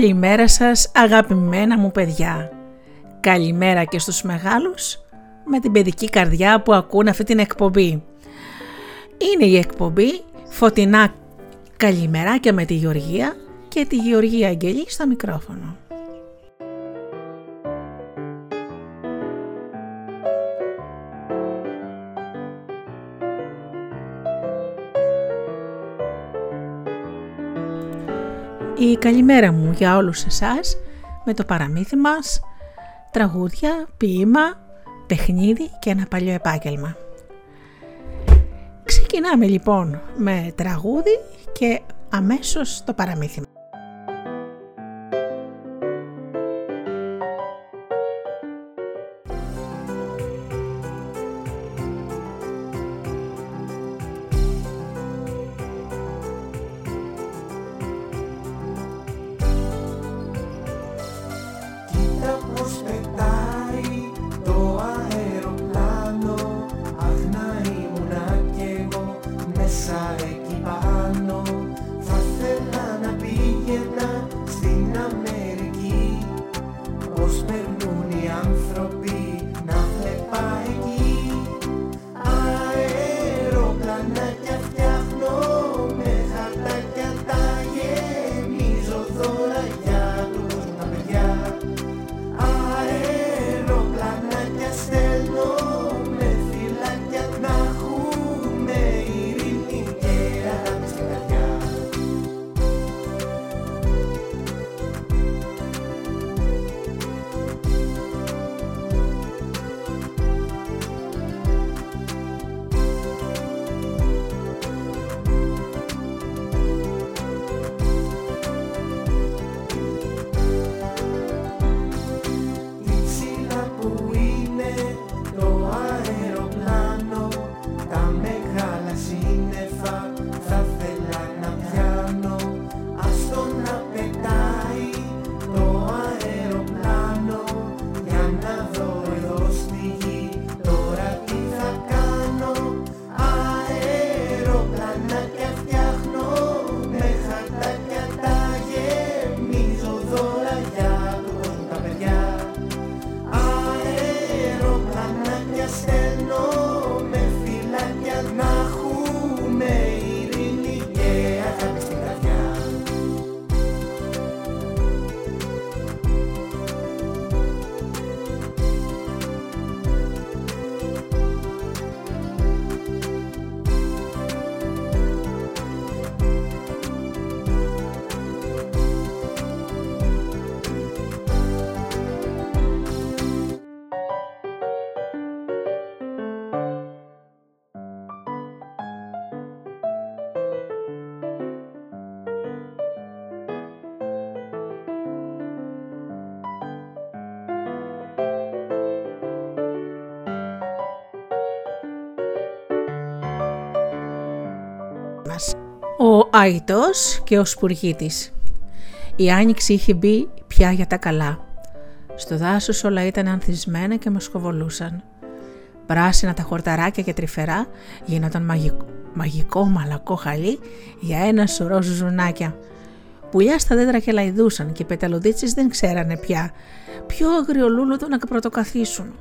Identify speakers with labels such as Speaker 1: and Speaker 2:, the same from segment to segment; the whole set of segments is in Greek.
Speaker 1: Καλημέρα σας αγαπημένα μου παιδιά. Καλημέρα και στους μεγάλους με την παιδική καρδιά που ακούν αυτή την εκπομπή. Είναι η εκπομπή Φωτεινά Καλημεράκια με τη Γεωργία και τη Γεωργία Αγγελή στο μικρόφωνο. Η καλημέρα μου για όλους εσάς με το παραμύθι μας, τραγούδια, ποίημα, παιχνίδι και ένα παλιό επάγγελμα. Ξεκινάμε λοιπόν με τραγούδι και αμέσως το παραμύθι Ο Αϊτός και ο Σπουργίτης Η άνοιξη είχε μπει πια για τα καλά. Στο δάσος όλα ήταν ανθισμένα και μασκοβολούσαν. Πράσινα τα χορταράκια και τρυφερά γίνονταν μαγικό, μαγικό μαλακό χαλί για ένα σωρό ζουζουνάκια. Πουλιά στα δέντρα και λαϊδούσαν και οι πεταλοδίτσες δεν ξέρανε πια ποιο αγριολούλουδο να πρωτοκαθίσουν.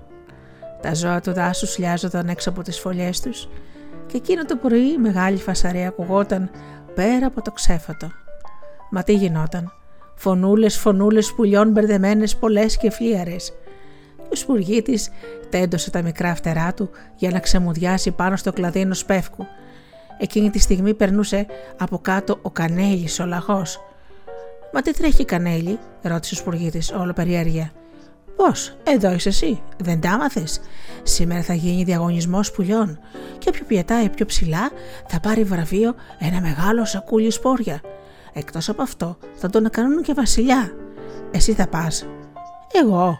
Speaker 1: Τα ζώα του δάσους λιάζονταν έξω από τις φωλιές τους και εκείνο το πρωί μεγάλη φασαρία ακουγόταν πέρα από το ξέφατο. Μα τι γινόταν; Φωνούλες, φωνούλες πουλιών μπερδεμένες πολλές και φλίαρες. Ο σπουργίτης τέντωσε τα μικρά φτερά του για να ξεμουδιάσει πάνω στο κλαδί ενός πεύκου. Εκείνη τη στιγμή περνούσε από κάτω ο Κανέλης ο λαγός. «Μα τι τρέχει Κανέλη» ρώτησε ο σπουργίτης όλο περιέργεια. Πώς, εδώ είσαι εσύ, δεν τα άμαθες. Σήμερα θα γίνει διαγωνισμός πουλιών και όποιο πιετάει πιο ψηλά θα πάρει βραβείο ένα μεγάλο σακούλι σπόρια. Εκτός από αυτό θα τον κάνουν και βασιλιά. Εσύ θα πας. Εγώ,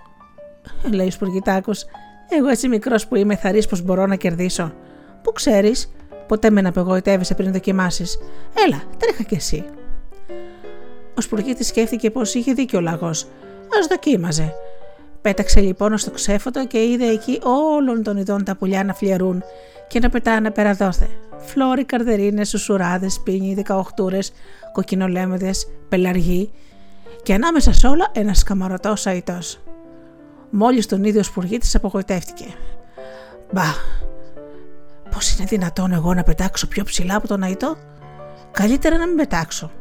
Speaker 1: λέει ο Σπουργητάκος, εγώ έτσι μικρός που είμαι θα πως μπορώ να κερδίσω. Πού ξέρεις, ποτέ με να απογοητεύεσαι πριν δοκιμάσεις. Έλα, τρέχα κι εσύ. Ο Σπουργίτη σκέφτηκε πως είχε δίκιο ο λαγός. Α δοκίμαζε. Πέταξε λοιπόν στο ξέφωτο και είδε εκεί όλων των ειδών τα πουλιά να φλιαρούν και να πετάνε πέρα δόθε. Φλόροι, καρδερίνες, σουσουράδες, πίνοι, δεκαοχτούρες, κοκκινολέμεδε, πελαργοί. και ανάμεσα σε όλα ένας σκαμαρωτό αϊτό. Μόλις τον ίδιο σπουργίτη απογοητεύτηκε. Μπα, πώς είναι δυνατόν εγώ να πετάξω πιο ψηλά από τον αϊτό, καλύτερα να μην πετάξω.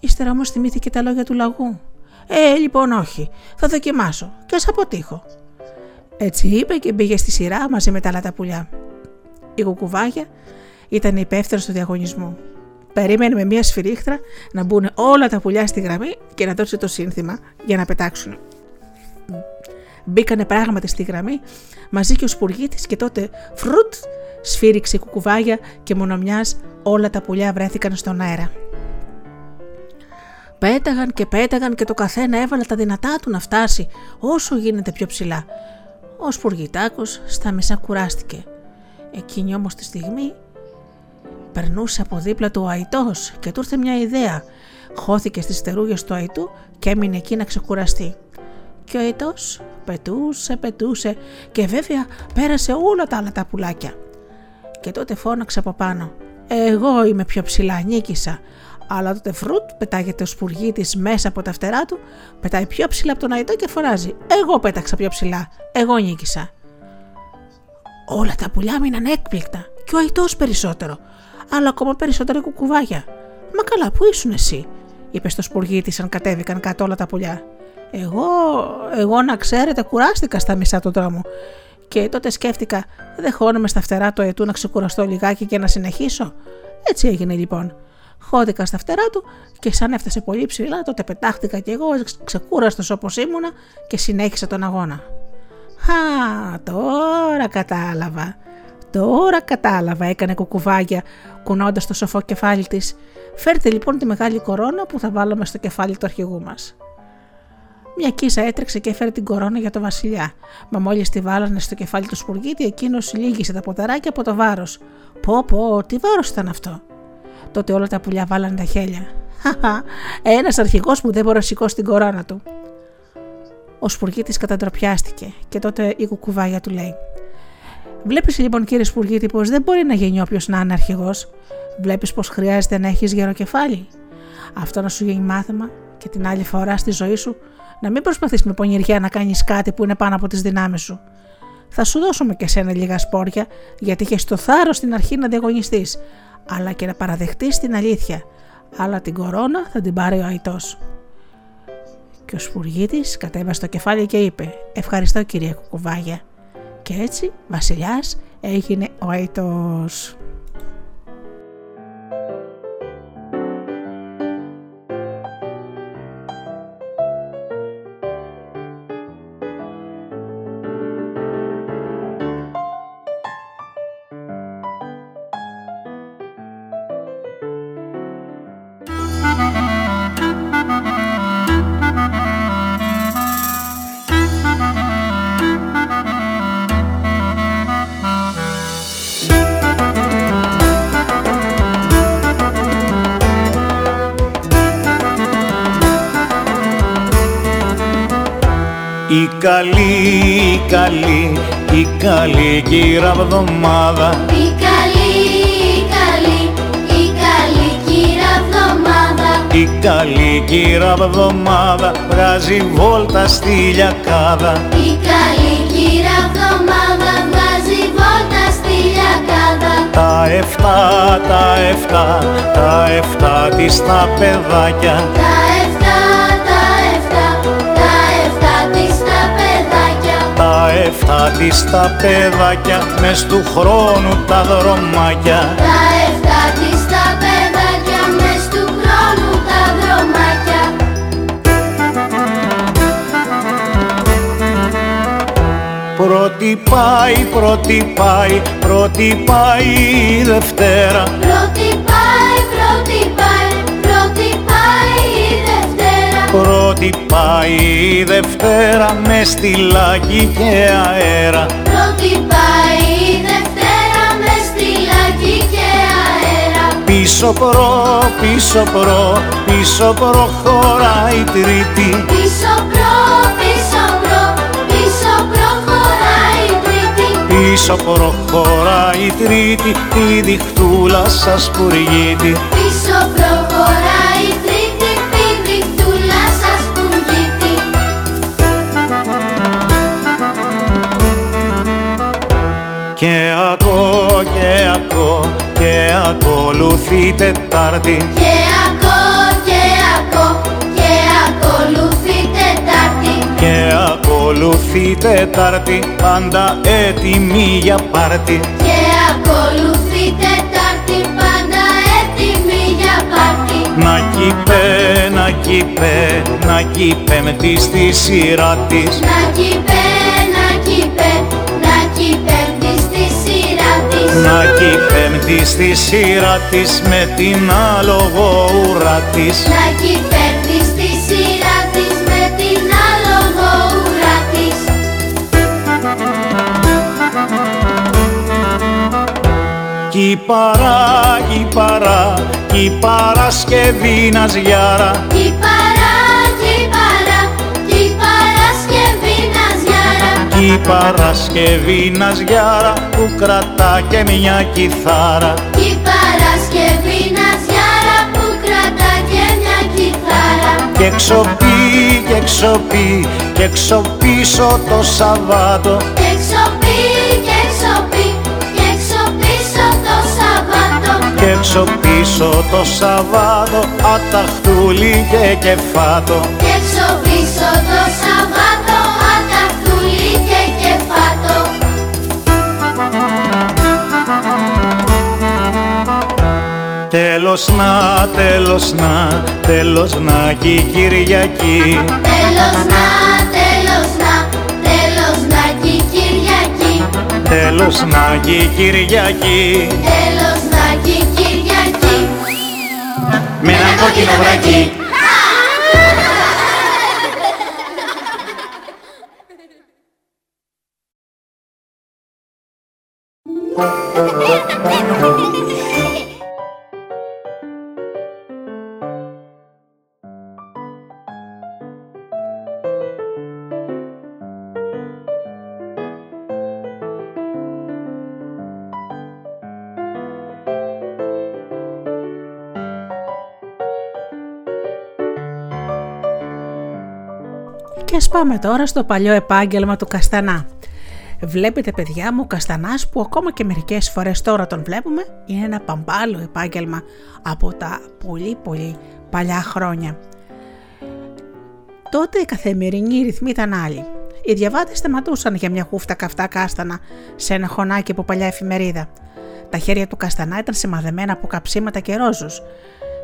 Speaker 1: Ύστερα όμως θυμήθηκε τα λόγια του λαγού. Ε, λοιπόν, όχι, θα δοκιμάσω και ας αποτύχω. Έτσι είπε και μπήκε στη σειρά μαζί με τα άλλα τα πουλιά. Η κουκουβάγια ήταν υπεύθυνος του διαγωνισμού. Περίμενε με μία σφυρίχτρα να μπουν όλα τα πουλιά στη γραμμή και να δώσει το σύνθημα για να πετάξουν. Μπήκανε πράγματι στη γραμμή μαζί και ο σπουργίτης και τότε φρουτ σφύριξε η κουκουβάγια και μονομιάς όλα τα πουλιά βρέθηκαν στον αέρα. Πέταγαν και πέταγαν και το καθένα έβαλε τα δυνατά του να φτάσει όσο γίνεται πιο ψηλά. Ο Σπουργητάκος στα μισά κουράστηκε. Εκείνη όμως τη στιγμή περνούσε από δίπλα του ο Αϊτός και του ήρθε μια ιδέα. Χώθηκε στις στερούγες του Αϊτού και έμεινε εκεί να ξεκουραστεί. Και ο Αϊτός πετούσε, πετούσε και βέβαια πέρασε όλα τα άλλα τα πουλάκια. Και τότε φώναξε από πάνω. Εγώ είμαι πιο ψηλά, νίκησα αλλά τότε φρουτ πετάγεται ο σπουργίτη μέσα από τα φτερά του, πετάει πιο ψηλά από τον αϊτό και φωνάζει: Εγώ πέταξα πιο ψηλά, εγώ νίκησα. Όλα τα πουλιά μείναν έκπληκτα και ο αϊτός περισσότερο, αλλά ακόμα περισσότερα κουκουβάγια. Μα καλά, πού ήσουν εσύ, είπε στο σπουργίτη αν κατέβηκαν κάτω όλα τα πουλιά. Εγώ, εγώ να ξέρετε, κουράστηκα στα μισά του δρόμου. Και τότε σκέφτηκα, δεν χώνομαι στα φτερά του αετού να ξεκουραστώ λιγάκι και να συνεχίσω. Έτσι έγινε λοιπόν. Χώθηκα στα φτερά του και σαν έφτασε πολύ ψηλά, τότε πετάχτηκα κι εγώ ξεκούραστος όπως ήμουνα και συνέχισα τον αγώνα. «Α, τώρα κατάλαβα. Τώρα κατάλαβα», έκανε κουκουβάγια κουνώντας το σοφό κεφάλι της. «Φέρτε λοιπόν τη μεγάλη κορώνα που θα βάλουμε στο κεφάλι του αρχηγού μας. Μια κίσα έτρεξε και έφερε την κορώνα για το βασιλιά. Μα μόλις τη βάλανε στο κεφάλι του σπουργίτη, εκείνος λύγησε τα ποδαράκια από το βάρος. Πω, πω, τι βάρος ήταν αυτό; Τότε όλα τα πουλιά βάλανε τα χέλια. Χαχα, ένας αρχηγός που δεν μπορεί να σηκώσει την κορώνα του. Ο Σπουργίτης καταντροπιάστηκε και τότε η κουκουβάγια του λέει: Βλέπεις λοιπόν, κύριε Σπουργίτη, πως δεν μπορεί να γίνει όποιος να είναι αρχηγός. Βλέπεις πως χρειάζεται να έχεις γερό κεφάλι. Αυτό να σου γίνει μάθημα και την άλλη φορά στη ζωή σου να μην προσπαθείς με πονηριά να κάνεις κάτι που είναι πάνω από τις δυνάμεις σου. Θα σου δώσουμε και σένα λίγα σπόρια, γιατί είχες το θάρρος στην αρχή να διαγωνιστείς, αλλά και να παραδεχτείς την αλήθεια, αλλά την κορώνα θα την πάρει ο Αϊτός. Και ο Σπουργίτης κατέβασε το κεφάλι και είπε «Ευχαριστώ κυρία Κουκουβάγια». Και έτσι βασιλιάς έγινε ο Αϊτός.
Speaker 2: καλή, η καλή, η καλή κύρα βδομάδα.
Speaker 3: Η καλή, η καλή, η καλή κύρα βδομάδα.
Speaker 2: Η καλή κύρα βδομάδα βγάζει βόλτα στη λιακάδα.
Speaker 3: Η καλή κύρα βδομάδα βγάζει βόλτα στη λιακάδα.
Speaker 2: Τα εφτά, τα εφτά, τα εφτά της τα παιδάκια.
Speaker 3: Εφτά της τα παιδάκια
Speaker 2: μες του χρόνου τα δρομάκια.
Speaker 3: Τα εφτά της τα παιδάκια μες του χρόνου τα δρομάκια.
Speaker 2: Πρώτη πάει, πρώτη πάει, πρώτη πάει η Δευτέρα.
Speaker 3: Πάει η Δευτέρα
Speaker 2: με στυλάκι και αέρα.
Speaker 3: Πρώτη πάει η Δευτέρα με στυλάκι και αέρα.
Speaker 2: Πίσω προ, πίσω προ, πίσω προχωράει η Τρίτη.
Speaker 3: Πίσω προ, πίσω προ, πίσω προχωράει η Τρίτη.
Speaker 2: Πίσω προχωράει η Τρίτη, τη διχτούλα σας πουργίτη. Και ακό και ακό και ακολουθεί Τετάρτη.
Speaker 3: Και ακό και ακό και ακολουθεί Τετάρτη.
Speaker 2: Και ακολουθεί Τετάρτη πάντα έτοιμη για πάρτι.
Speaker 3: Και ακολουθεί Τετάρτη πάντα έτοιμη για πάρτι.
Speaker 2: Να κυπέ, να κυπέ, να κυπέμπτη στη σειρά της.
Speaker 3: Να κυπέ, να κυπέ, σειρά της
Speaker 2: Να κυπέμπτη στη σειρά της με την άλογο ουρά της.
Speaker 3: Να κυπέμπτη στη σειρά της με την άλογο ουρά της.
Speaker 2: Κυπαρά, κυπαρά, κι Παρασκευή να σγιάρα
Speaker 3: ζιάρα
Speaker 2: Κι Παρασκευή να σγιάρα που κρατά και μια κιθάρα.
Speaker 3: Κι Παρασκευή να ζιάρα που κρατά και μια κιθάρα.
Speaker 2: Και ξοπεί, και ξοπεί, και ξοπίσω το Σαββάτο.
Speaker 3: Και εξωπεί, και εξωπεί, και εξωπίσω το Σαββάτο.
Speaker 2: Και ξοπίσω το Σαββάτο αταχτούλη και κεφάτο Τέλος να, τέλος να, τέλος να κι η Κυριακή
Speaker 3: Τέλος να, τέλος να, τέλος να κι η Κυριακή
Speaker 2: Τέλος να κι η Κυριακή
Speaker 3: Τέλος να κι η Κυριακή
Speaker 2: Με ένα κόκκινο βρακί
Speaker 1: Και ας πάμε τώρα στο παλιό επάγγελμα του Καστανά. Βλέπετε παιδιά μου, ο Καστανάς που ακόμα και μερικές φορές τώρα τον βλέπουμε είναι ένα παμπάλο επάγγελμα από τα πολύ πολύ παλιά χρόνια. Τότε οι καθημερινοί ρυθμοί ήταν άλλοι. Οι διαβάτες σταματούσαν για μια χούφτα καυτά κάστανα σε ένα χωνάκι από παλιά εφημερίδα. Τα χέρια του Καστανά ήταν σημαδεμένα από καψίματα και ρόζους,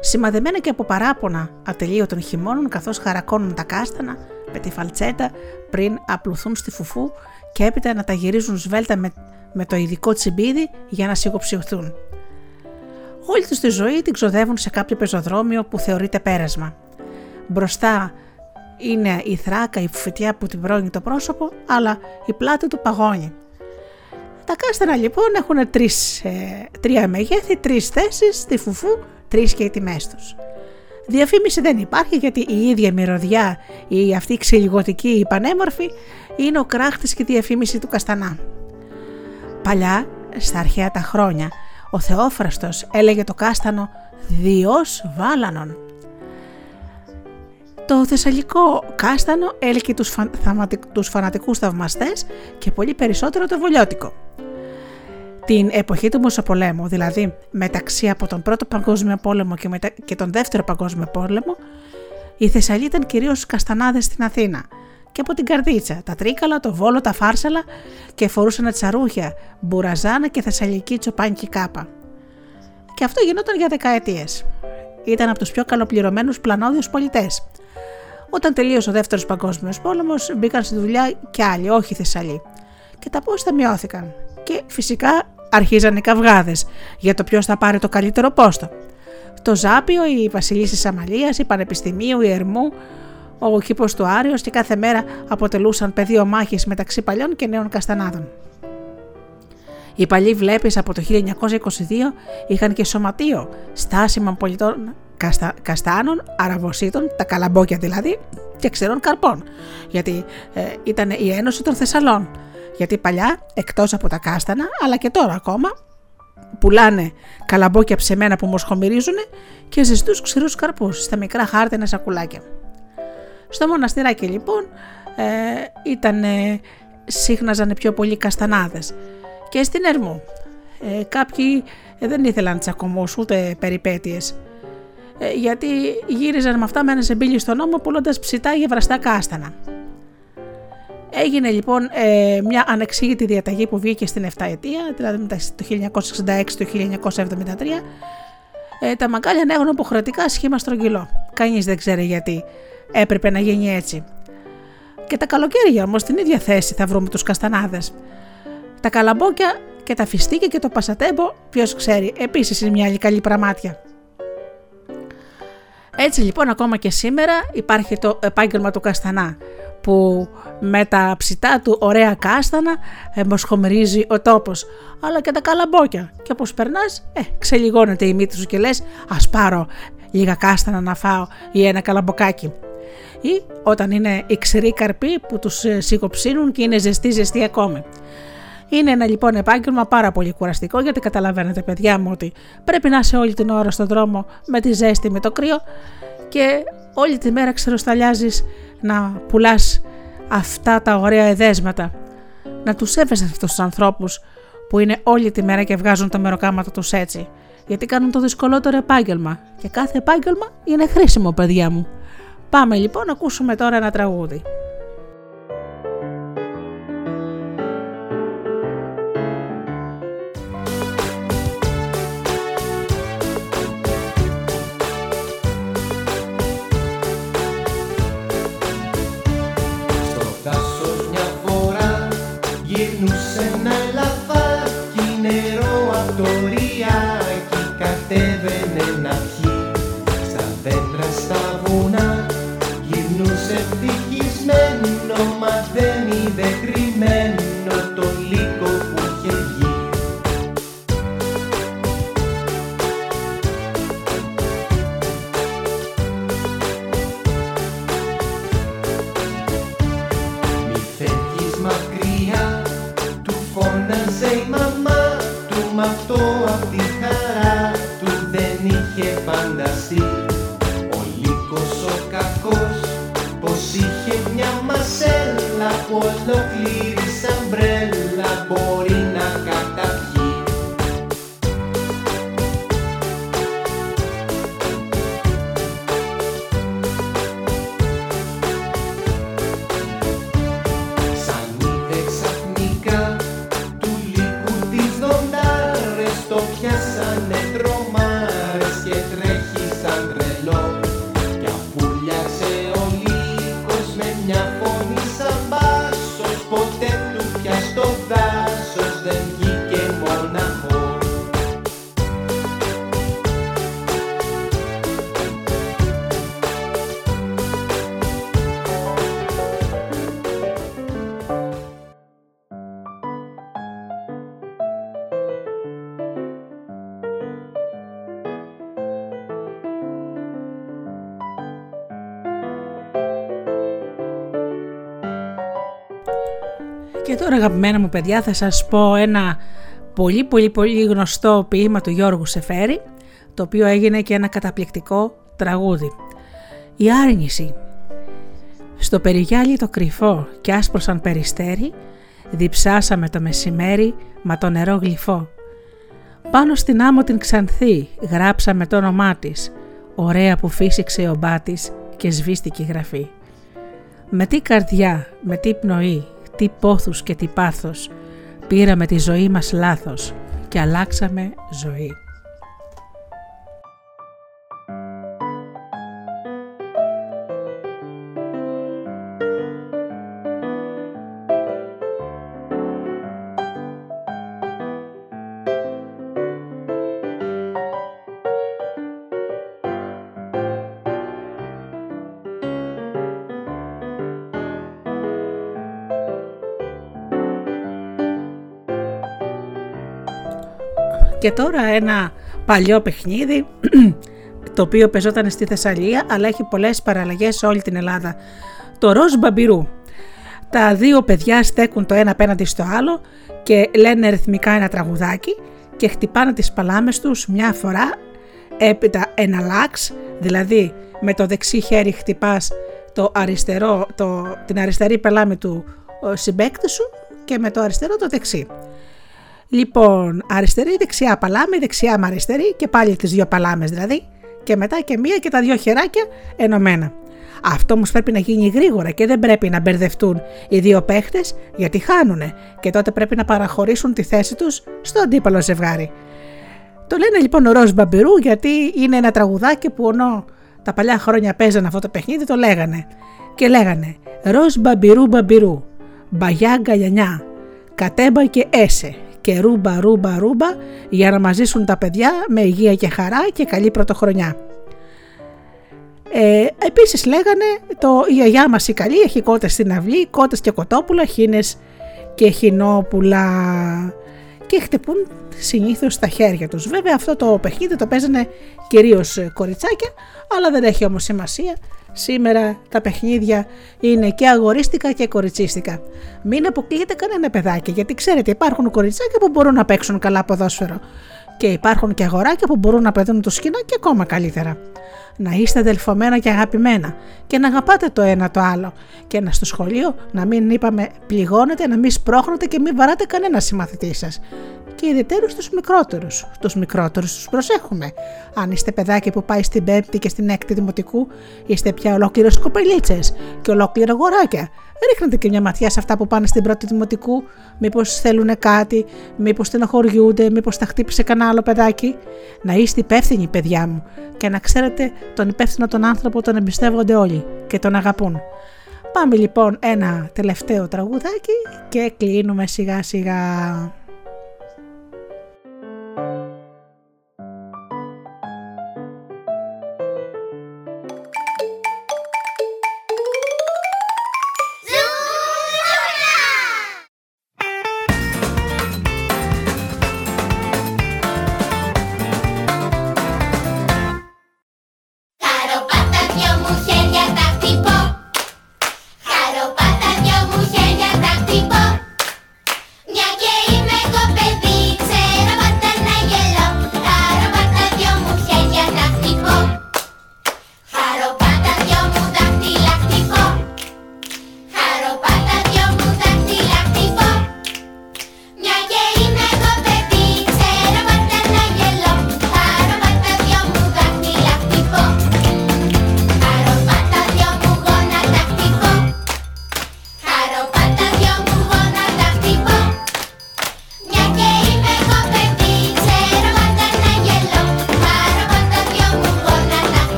Speaker 1: σημαδεμένα και από παράπονα ατελείωτων χειμώνων καθώς χαρακώνουν τα κάστανα με τη φαλτσέτα πριν απλουθούν στη φουφού και έπειτα να τα γυρίζουν σβέλτα με, με το ειδικό τσιμπίδι για να σιγοψιωθούν. Όλη τους τη ζωή την ξοδεύουν σε κάποιο πεζοδρόμιο που θεωρείται πέρασμα. Μπροστά είναι η θράκα, η φυτιά που την πρώγει το πρόσωπο, αλλά η πλάτη του παγώνει. Τα κάστανα λοιπόν έχουν τρεις, ε, τρία μεγέθη, τρεις θέσεις, τη φουφού, τρεις και οι τιμές τους. Διαφήμιση δεν υπάρχει γιατί η ίδια μυρωδιά ή αυτή η ξυλιγωτική ή πανέμορφη είναι ο κράχτης και η διαφήμιση του καστανά. Παλιά, στα αρχαία τα χρόνια, ο Θεόφραστος έλεγε το κάστανο «Διός βάλανον». Το θεσσαλικό κάστανο έλεγε τους, φαν, θαματικ- τους φανατικούς θαυμαστές και πολύ περισσότερο το βολιώτικο. Την εποχή του Μεσοπολέμου, δηλαδή μεταξύ από τον Πρώτο Παγκόσμιο Πόλεμο και, μετα... και τον Δεύτερο Παγκόσμιο Πόλεμο, οι Θεσσαλοί ήταν κυρίως καστανάδες στην Αθήνα και από την Καρδίτσα, τα Τρίκαλα, το Βόλο, τα Φάρσαλα και φορούσαν τσαρούχια, μπουραζάνα και θεσσαλική τσοπάνικη κάπα. Και αυτό γινόταν για δεκαετίες. Ήταν από τους πιο καλοπληρωμένους πλανόδιους πολιτές. Όταν τελείωσε ο Δεύτερος Παγκόσμιος Πόλεμος, μπήκαν στη δουλειά και άλλοι, όχι οι Θεσσαλοί. Και τα πόστα μειώθηκαν. Και φυσικά αρχίζαν οι καυγάδες για το ποιος θα πάρει το καλύτερο πόστο. Το Ζάπιο, η Βασιλίση Αμαλίας, η Πανεπιστημίου, η Ερμού, ο κήπο του Άριος και κάθε μέρα αποτελούσαν πεδίο μάχης μεταξύ παλιών και νέων καστανάδων. Οι παλιοί βλέπεις από το 1922 είχαν και σωματείο στάσιμων πολιτών καστα, καστάνων, αραβοσίτων, τα καλαμπόκια δηλαδή, και ξερών καρπών, γιατί ε, ήταν η Ένωση των Θεσσαλών. Γιατί παλιά, εκτός από τα κάστανα, αλλά και τώρα ακόμα, πουλάνε καλαμπόκια ψεμένα που μοσχομυρίζουν και ζεστούς ξηρούς καρπούς στα μικρά χάρτινα σακουλάκια. Στο μοναστηράκι λοιπόν ε, ήταν, σύχναζαν πιο πολλοί καστανάδες Και στην Ερμού. Ε, κάποιοι ε, δεν ήθελαν τσακωμούς ούτε περιπέτειες. Ε, γιατί γύριζαν με αυτά με ένα ζεμπίλι στον νόμο πουλώντας ψητά για βραστά κάστανα. Έγινε λοιπόν ε, μια ανεξήγητη διαταγή που βγήκε στην 7 ετία, δηλαδή το 1966-1973, ε, τα μαγκάλια ανέγουν υποχρεωτικά σχήμα στρογγυλό. Κανείς δεν ξέρει γιατί έπρεπε να γίνει έτσι. Και τα καλοκαίρια όμως στην ίδια θέση θα βρούμε τους καστανάδες. Τα καλαμπόκια και τα φιστίκια και το πασατέμπο, ποιος ξέρει, επίσης είναι μια άλλη καλή πραμάτια. Έτσι λοιπόν ακόμα και σήμερα υπάρχει το επάγγελμα του καστανά που με τα ψητά του ωραία κάστανα μοσχομερίζει ο τόπος. Αλλά και τα καλαμπόκια. Και όπως περνάς ε, ξελιγώνεται η μύτη σου και λες ας πάρω λίγα κάστανα να φάω ή ένα καλαμποκάκι ή όταν είναι οι ξηροί καρποί που τους ε, σιγοψύνουν και είναι ζεστή ζεστή ακόμη. Είναι ένα λοιπόν επάγγελμα πάρα πολύ κουραστικό γιατί καταλαβαίνετε παιδιά μου ότι πρέπει να είσαι όλη την ώρα στον δρόμο με τη ζέστη, με το κρύο και όλη τη μέρα ξεροσταλιάζεις να πουλάς αυτά τα ωραία εδέσματα. Να τους σέβεσαι αυτούς τους ανθρώπους που είναι όλη τη μέρα και βγάζουν τα μεροκάματα τους έτσι. Γιατί κάνουν το δυσκολότερο επάγγελμα και κάθε επάγγελμα είναι χρήσιμο παιδιά μου. Πάμε λοιπόν να ακούσουμε τώρα ένα τραγούδι.
Speaker 4: μ' αυτό απ' τη χαρά τους δεν είχε φανταστεί. Ο Λύκος ο κακός πως είχε μια μασέλα που ολοκλήρη σαν μπρέλα μπορεί
Speaker 1: τώρα αγαπημένα μου παιδιά θα σας πω ένα πολύ πολύ πολύ γνωστό ποίημα του Γιώργου Σεφέρη το οποίο έγινε και ένα καταπληκτικό τραγούδι. Η άρνηση. Στο περιγιάλι το κρυφό και άσπρος σαν περιστέρι διψάσαμε το μεσημέρι μα το νερό γλυφό. Πάνω στην άμμο την ξανθή γράψαμε το όνομά της, ωραία που φύσηξε ο μπάτης και σβήστηκε η γραφή. Με τι καρδιά, με τι πνοή, τι πόθους και τι πάθος. Πήραμε τη ζωή μας λάθος και αλλάξαμε ζωή. Και τώρα ένα παλιό παιχνίδι το οποίο πεζόταν στη Θεσσαλία αλλά έχει πολλές παραλλαγές σε όλη την Ελλάδα. Το ροζ μπαμπυρού. Τα δύο παιδιά στέκουν το ένα απέναντι στο άλλο και λένε ρυθμικά ένα τραγουδάκι και χτυπάνε τις παλάμες τους μια φορά έπειτα ένα λάξ, δηλαδή με το δεξί χέρι χτυπάς το αριστερό, το, την αριστερή παλάμη του συμπέκτη σου και με το αριστερό το δεξί. Λοιπόν, αριστερή, δεξιά παλάμη, δεξιά με αριστερή και πάλι τις δύο παλάμες δηλαδή και μετά και μία και τα δύο χεράκια ενωμένα. Αυτό όμως πρέπει να γίνει γρήγορα και δεν πρέπει να μπερδευτούν οι δύο παίχτες γιατί χάνουνε και τότε πρέπει να παραχωρήσουν τη θέση τους στο αντίπαλο ζευγάρι. Το λένε λοιπόν ροζ μπαμπυρού γιατί είναι ένα τραγουδάκι που ενώ τα παλιά χρόνια παίζανε αυτό το παιχνίδι το λέγανε. Και λέγανε ροζ μπαμπυρού μπαμπυρού, μπαγιά γκαλιανιά, κατέμπα και έσε και ρούμπα ρούμπα ρούμπα για να μαζίσουν τα παιδιά με υγεία και χαρά και καλή πρωτοχρονιά. Ε, επίσης λέγανε το η γιαγιά μας η καλή έχει κότες στην αυλή, κότες και κοτόπουλα, χίνες και χινόπουλα και χτυπούν συνήθως στα χέρια τους. Βέβαια αυτό το παιχνίδι το παίζανε κυρίως κοριτσάκια αλλά δεν έχει όμως σημασία. Σήμερα τα παιχνίδια είναι και αγορίστικα και κοριτσίστικα. Μην αποκλείεται κανένα παιδάκι γιατί ξέρετε υπάρχουν κοριτσάκια που μπορούν να παίξουν καλά ποδόσφαιρο και υπάρχουν και αγοράκια που μπορούν να παιδούν το σκηνά και ακόμα καλύτερα να είστε αδελφωμένα και αγαπημένα και να αγαπάτε το ένα το άλλο και να στο σχολείο να μην είπαμε πληγώνετε, να μην σπρώχνετε και μην βαράτε κανένα συμμαθητή σας. Και ιδιαίτερου στους μικρότερους. Τους μικρότερους τους προσέχουμε. Αν είστε παιδάκι που πάει στην πέμπτη και στην έκτη δημοτικού, είστε πια ολόκληρες κοπελίτσες και ολόκληρα αγοράκια ρίχνετε και μια ματιά σε αυτά που πάνε στην πρώτη δημοτικού, μήπως θέλουν κάτι, μήπως στενοχωριούνται, μήπως τα χτύπησε κανένα άλλο παιδάκι. Να είστε υπεύθυνοι, παιδιά μου, και να ξέρετε τον υπεύθυνο τον άνθρωπο τον εμπιστεύονται όλοι και τον αγαπούν. Πάμε λοιπόν ένα τελευταίο τραγουδάκι και κλείνουμε σιγά σιγά.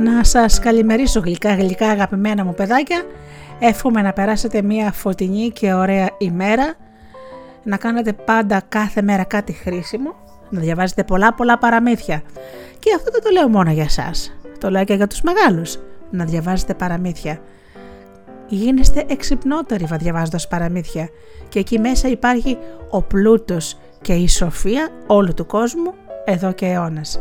Speaker 1: Να σας καλημερίσω γλυκά γλυκά αγαπημένα μου παιδάκια. Εύχομαι να περάσετε μια φωτεινή και ωραία ημέρα, να κάνετε πάντα κάθε μέρα κάτι χρήσιμο, να διαβάζετε πολλά πολλά παραμύθια. Και αυτό δεν το λέω μόνο για σας, το λέω και για τους μεγάλους, να διαβάζετε παραμύθια. Γίνεστε εξυπνότεροι διαβάζοντας παραμύθια και εκεί μέσα υπάρχει ο πλούτος και η σοφία όλου του κόσμου εδώ και αιώνας.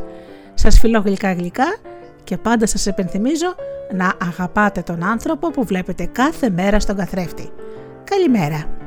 Speaker 1: Σας φιλώ γλυκά γλυκά και πάντα σας επενθυμίζω να αγαπάτε τον άνθρωπο που βλέπετε κάθε μέρα στον καθρέφτη. Καλημέρα!